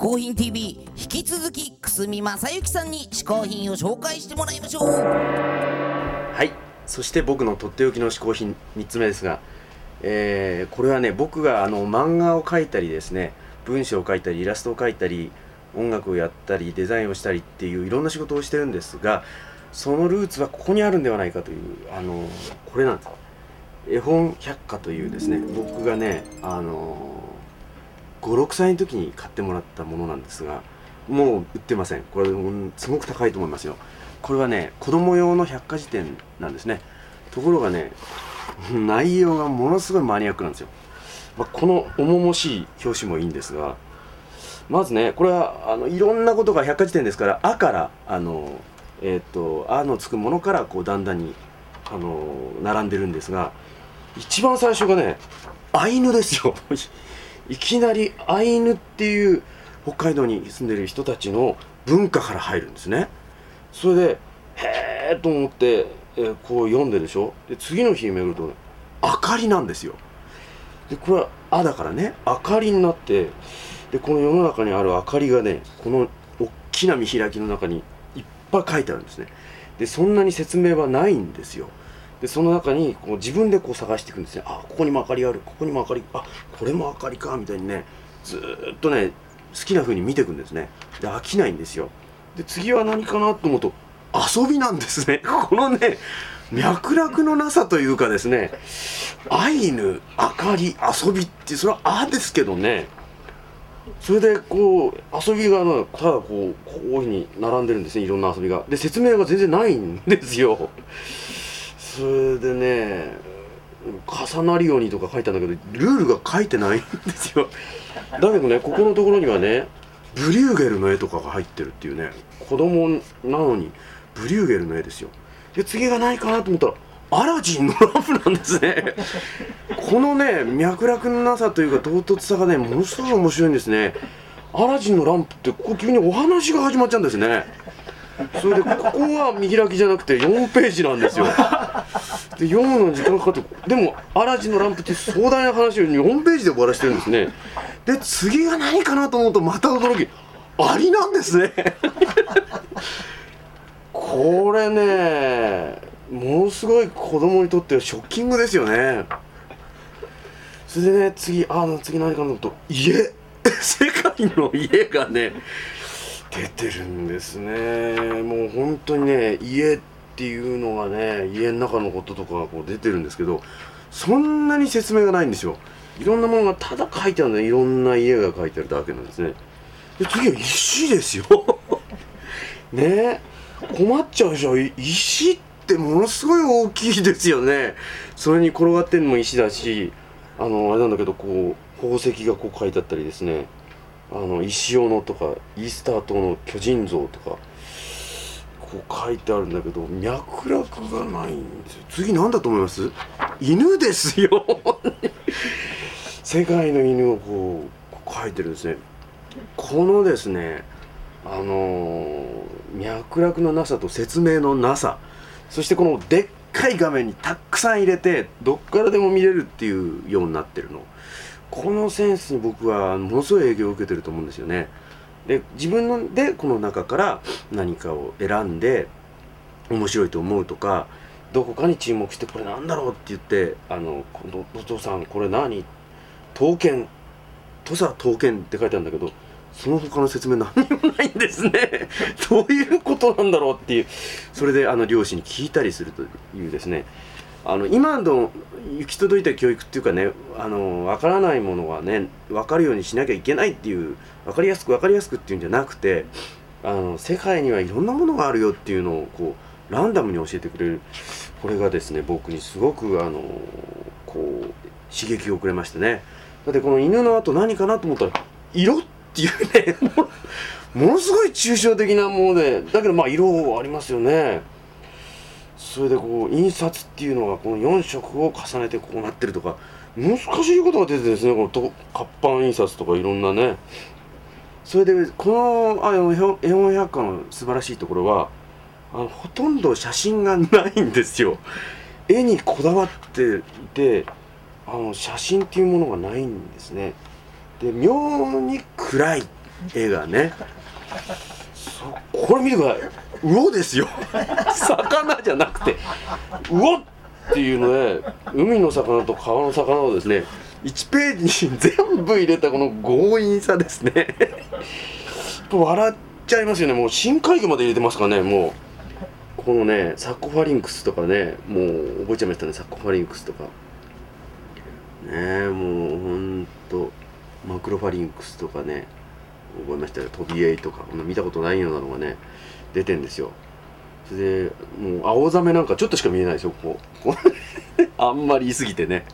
嗜好品 TV 引き続き久住正幸さんに嗜好品を紹介してもらいましょう。はい。そして僕のとっておきの嗜好品3つ目ですが、えーこれはね僕があの漫画を描いたりですね文章を書いたりイラストを描いたり音楽をやったりデザインをしたりっていういろんな仕事をしてるんですがそのルーツはここにあるんではないかというあのこれなんです。絵本百科というですね僕がねあの56歳の時に買ってもらったものなんですがもう売ってません。これすごく高いと思いますよ。これはね子供用の百科事典なんですね。ところがね内容がものすごいマニアックなんですよ、まあ、この重々しい表紙もいいんですがまずねこれはあのいろんなことが百科事典ですから「あ」からあのえっ、と「あ」のつくものからこうだんだんにあの並んでるんですが一番最初がねアイヌですよ。いきなりアイヌっていう北海道に住んでる人たちの文化から入るんですね。それでへえと思って、えーこう読んでるでしょ？で次の日に巡るとね明かりなんですよ。でこれは「あ」だからね明かりになってでこの世の中にある明かりがねこの大きな見開きの中にいっぱい書いてあるんですね。でそんなに説明はないんですよ。でその中にこう自分でこう探していくんですね。あここにも明かりある。ここにも明かりあこれも明かりか。みたいにねずっとね好きな風に見ていくんですね。で飽きないんですよ。で次は何かなと思うと遊びなんですね。このね脈絡のなさというかですねアイヌ明かり遊びってそれは「あ」ですけどね。それでこう遊びがただこうこういうふうに並んでるんですね。いろんな遊びが。で説明が全然ないんですよ。それでね重なるようにとか書いたんだけどルールが書いてないんですよ。だけどねここのところにはねブリューゲルの絵とかが入ってるっていうね子供なのにブリューゲルの絵ですよ。で次が何かなと思ったらアラジンのランプなんですね。このね脈絡のなさというか唐突さがねものすごい面白いんですね。アラジンのランプってここ急にお話が始まっちゃうんですねそれでここは見開きじゃなくて4ページなんですよ。で読むの時間かかってでもアラジンのランプって壮大な話を4ページで終わらせてるんですね。で次が何かなと思うとまた驚きアリなんですね。これねものすごい子供にとってはショッキングですよね。それでね次あの次何かなと思うと家。世界の家がね出てるんですね。もう本当にね家っていうのがね家の中のこととかがこう出てるんですけどそんなに説明がないんですよ。いろんなものがただ書いてあるのでいろんな家が書いてあるだけなんですね。で次は石ですよ。ね。困っちゃうでしょ。石ってものすごい大きいですよね。それに転がってるのも石だしあのあれなんだけどこう宝石がこう書いてあったりですね。あの石斧とかイースター島の巨人像とかこう書いてあるんだけど脈絡がないんですよ。次何だと思います？犬ですよ。世界の犬をこう書いてるんですね。このですねあのー脈絡のなさと説明のなさ。そしてこのでっかい画面にたくさん入れてどっからでも見れるっていうようになってるの。このセンス僕はものすごい影響を受けてると思うんですよね。で自分のでこの中から何かを選んで面白いと思うとかどこかに注目してこれなんだろうって言ってあの「今度お父さんこれ何？刀剣。土佐刀剣」って書いてあるんだけどその他の説明何もないんですね。どういうことなんだろうっていう。それであの漁師に聞いたりするというですね。あの今の行き届いた教育っていうかねあの分からないものはね分かるようにしなきゃいけないっていう分かりやすく分かりやすくっていうんじゃなくてあの世界にはいろんなものがあるよっていうのをこうランダムに教えてくれるこれがですね僕にすごくあのこう刺激をくれましてね。だってこの犬の後何かなと思ったら色っていうね ものすごい抽象的なものでだけどまあ色ありますよね。それでこう印刷っていうのがこの4色を重ねてこうなってるとか難しいことが出てるんですねこの活版印刷とかいろんなね。それでこのあ絵本百科の素晴らしいところはあのほとんど写真がないんですよ。絵にこだわっていてあの写真っていうものがないんですね。で妙に暗い絵がね。これ見てください。魚ですよ。魚じゃなくて魚っていうので海の魚と川の魚をですね1ページに全部入れたこの強引さですね。笑っちゃいますよね。もう深海魚まで入れてますからね。もうこのねサコファリンクスとかねもう覚えちゃいましたね。サコファリンクスとか。ねえもうほんとマクロファリンクスとかね覚えましたよ。トビエイとか。見たことないようなのがね出てんですよ。それでもう青ザメなんかちょっとしか見えないですよ。ここ あんまり言い過ぎてね。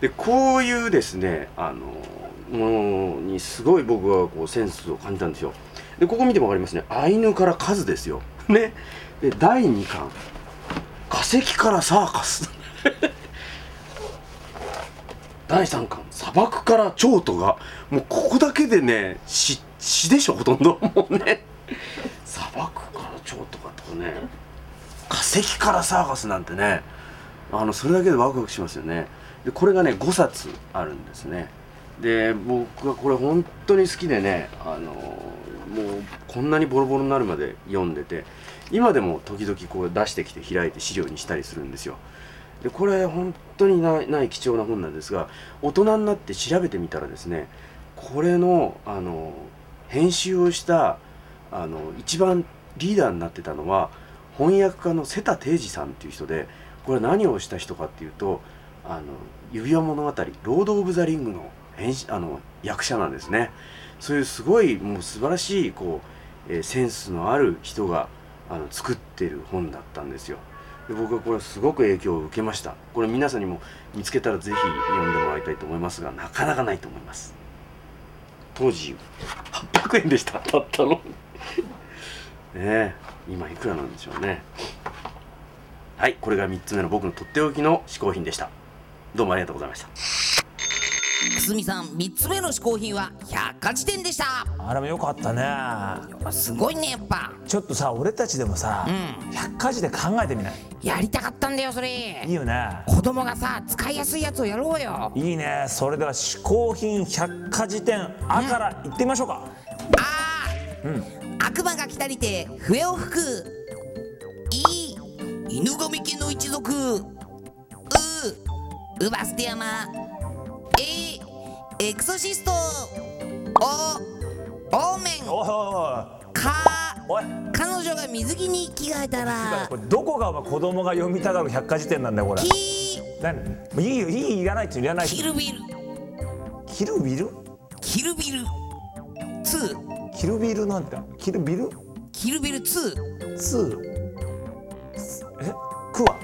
でこういうですねあのものにすごい僕はこうセンスを感じたんですよ。でここ見ても分かりますね。アイヌから数ですよ。ね。で第2巻。化石からサーカス。第3巻。砂漠から蝶とが。もうここだけでね詩でしょほとんど。もうね。砂漠から蝶とかとかね化石からサーカスなんてねあのそれだけでワクワクしますよね。でこれがね5冊あるんですね。で僕はこれ本当に好きでねあのもうこんなにボロボロになるまで読んでて今でも時々こう出してきて開いて資料にしたりするんですよ。でこれ本当にないない貴重な本なんですが大人になって調べてみたらですねこれのあの編集をしたあの一番リーダーになってたのは翻訳家の瀬田定治さんっていう人でこれは何をした人かっていうと「あの指輪物語ロード・オブ・ザ・リングの」あの役者なんですね。そういうすごいもう素晴らしいこう、えーセンスのある人があの作ってる本だったんですよ。で僕はこれすごく影響を受けました。これ皆さんにも見つけたらぜひ読んでもらいたいと思いますがなかなかないと思います。当時800円でした。たったの。ねえ今いくらなんでしょうね。はいこれが3つ目の僕のとっておきの嗜好品でした。どうもありがとうございました。くすみさん3つ目の嗜好品は百科事典でした。あれもよかったね。すごいねやっぱ。ちょっとさ俺たちでもさ、うん。百科事で考えてみない？やりたかったんだよそれ。いいよね。子供がさ使いやすいやつをやろうよ。いいね。それでは嗜好品百科事典「あ」から行ってみましょうか、あー、悪魔が来たりて笛を吹く。い犬神家の一族。う。ウバステ山。えエクソシスト。お。オーメン。おいか。彼女が水着に着替えたら。これどこが子供が読みたがる百科事典なんだよこれ。キ何？いいよいいいらないっていらないキルビル。キルビル？キルビル。2キルビルなんてキルビル？キルビル2 2え？クワ。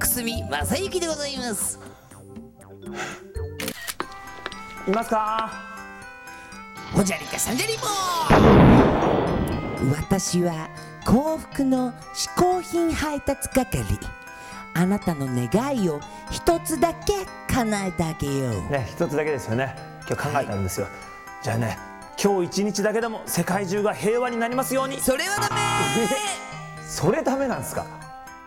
くすみ正幸でございます。いますか？ほじゃりかさんじゃりも。私は幸福の嗜好品配達係。あなたの願いを一つだけ叶えてあげよう。ね一つだけですよね。今日考えたんですよ、じゃあね今日一日だけでも世界中が平和になりますように。それはダメ。それダメなんですか？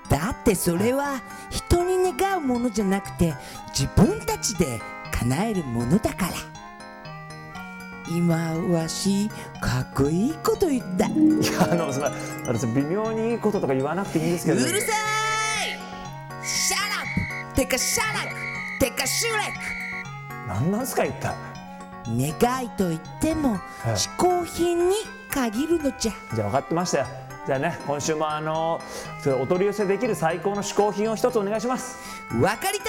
だってそれは人に願うものじゃなくて自分たちで叶えるものだから。今わしかっこいいこと言った。ういやあのそのあのその微妙にいいこととか言わなくていいんですけど、るさい。 Shut up。てかシャラク。てかシュレ何なんすか一体？ク願いと言ってもい。嗜好品に限るのじゃ。じゃあ分かってましたよ。じゃあね今週もあのそれお取り寄せできる最高の嗜好品を一つお願いします。わかりた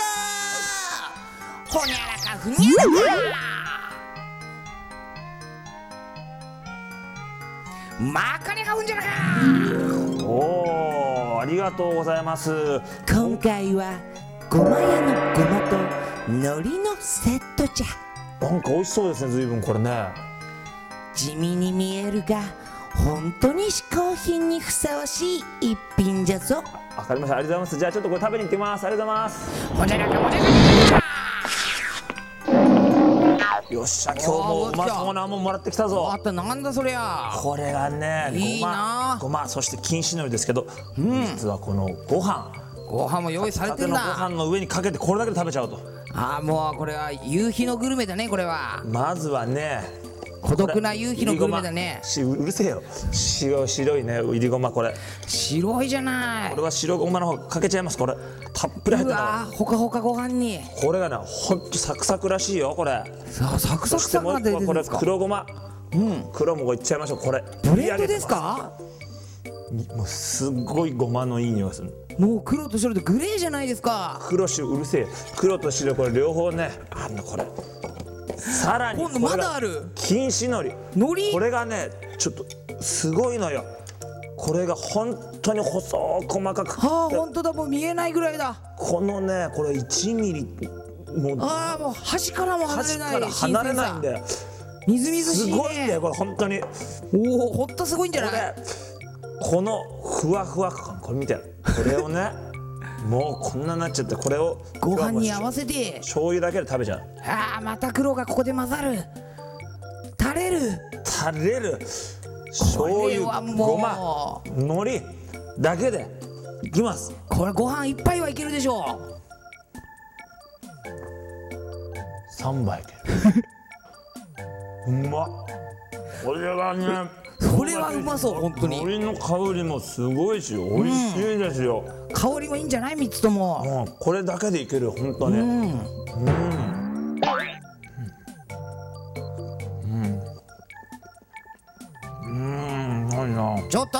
ほにゃらかふにゃらかまかねかふんじゃらか。おおありがとうございます。今回はごま屋のごまと海苔のセットじゃなんか美味しそうですね随分これね。地味に見えるが本当に嗜好品にふさわしい一品じゃぞ。わかりました。ありがとうございます。じゃあちょっとこれ食べに行ってきます。ありがとうございます。ほじゃらかほじゃらかよっしゃ今日もうまそうなもんもらってきたぞ。たなんだそりゃ。これがねいいごな。まごまそして錦糸のりですけど、実はこのご飯ご飯も用意されたてのご飯の上にかけてこれだけで食べちゃうと。ああもうこれは夕日のグルメだねこれは。まずはね孤独な夕日のグルメだね。しうるせえよ。白白いねいりごまこれ。白いじゃない。これは白ごまの方かけちゃいますこれ。たっぷり入っうてるほかほかご飯に。これがねほんとサクサクらしいよこれ。さあサクサクサクが出てもう一個はこれるんですか黒ごま。うん。黒もいっちゃいましょう。これブレンドですか？もうすっごいごまのいい匂いがするもう黒と白とグレーじゃないですか。黒白うるせえ。黒と白これ両方ね。あんのこれ。さらに今度まだある。錦糸のり。海苔？これがねちょっとすごいのよ。これが本当に細く細かく。はあ本当だもう見えないぐらいだ。このねこれ1ミリ。もうああもう端からも離れ端ないから離れないんでだよ。みずみずしすいね。ごいんだよこれ本当に。こおおほんとすごいんじゃない？れこのふわふわ感。これ見てこれをねもうこんなになっちゃってこれをご飯に合わせせて醤油だけで食べちゃう。ああまた黒がここで混ざる。垂れる。垂れる。醤油はもう。ごま海苔だけでいきます。これご飯一杯はいけるでしょ3杯。うまっ。これはねそれはうまそう本当に。海苔の香りもすごいし美味しいですよ、香りもいいんじゃない？3つとも。もうこれだけでいける本当に、うん。うん。ちょっと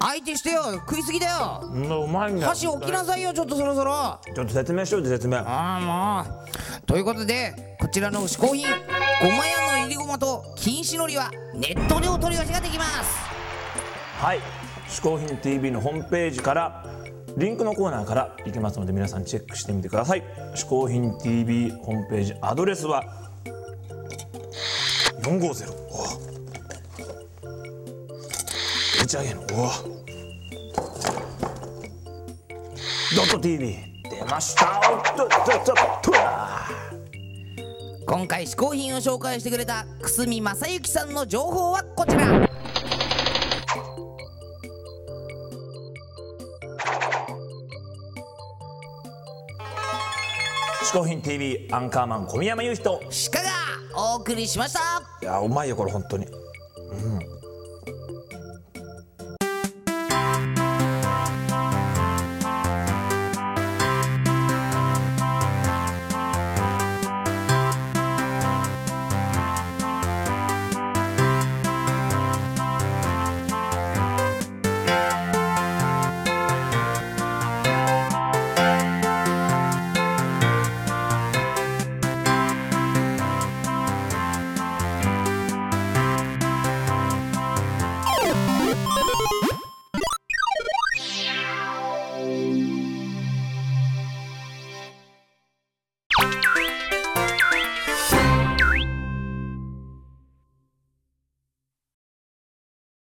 相手してよ食いすぎだようん。うまいん。だよ箸置きなさいよちょっとそろそろあちょっと説明しようぜ説明あもうということでこちらの嗜好品ごま屋のいりごまと錦糸のりはネットでお取り寄せができます。はい「嗜好品 TV」のホームページからリンクのコーナーから行けますので皆さんチェックしてみてください「嗜好品 TV」ホームページアドレスは450おわ打ち上げのおドット TV 出ました。おっとっとっとっと。今回嗜好品を紹介してくれた久住正幸さんの情報はこちら。嗜好品 TV アンカーマン小宮山雄人鹿がお送りしました。いやうまいよこれ本当に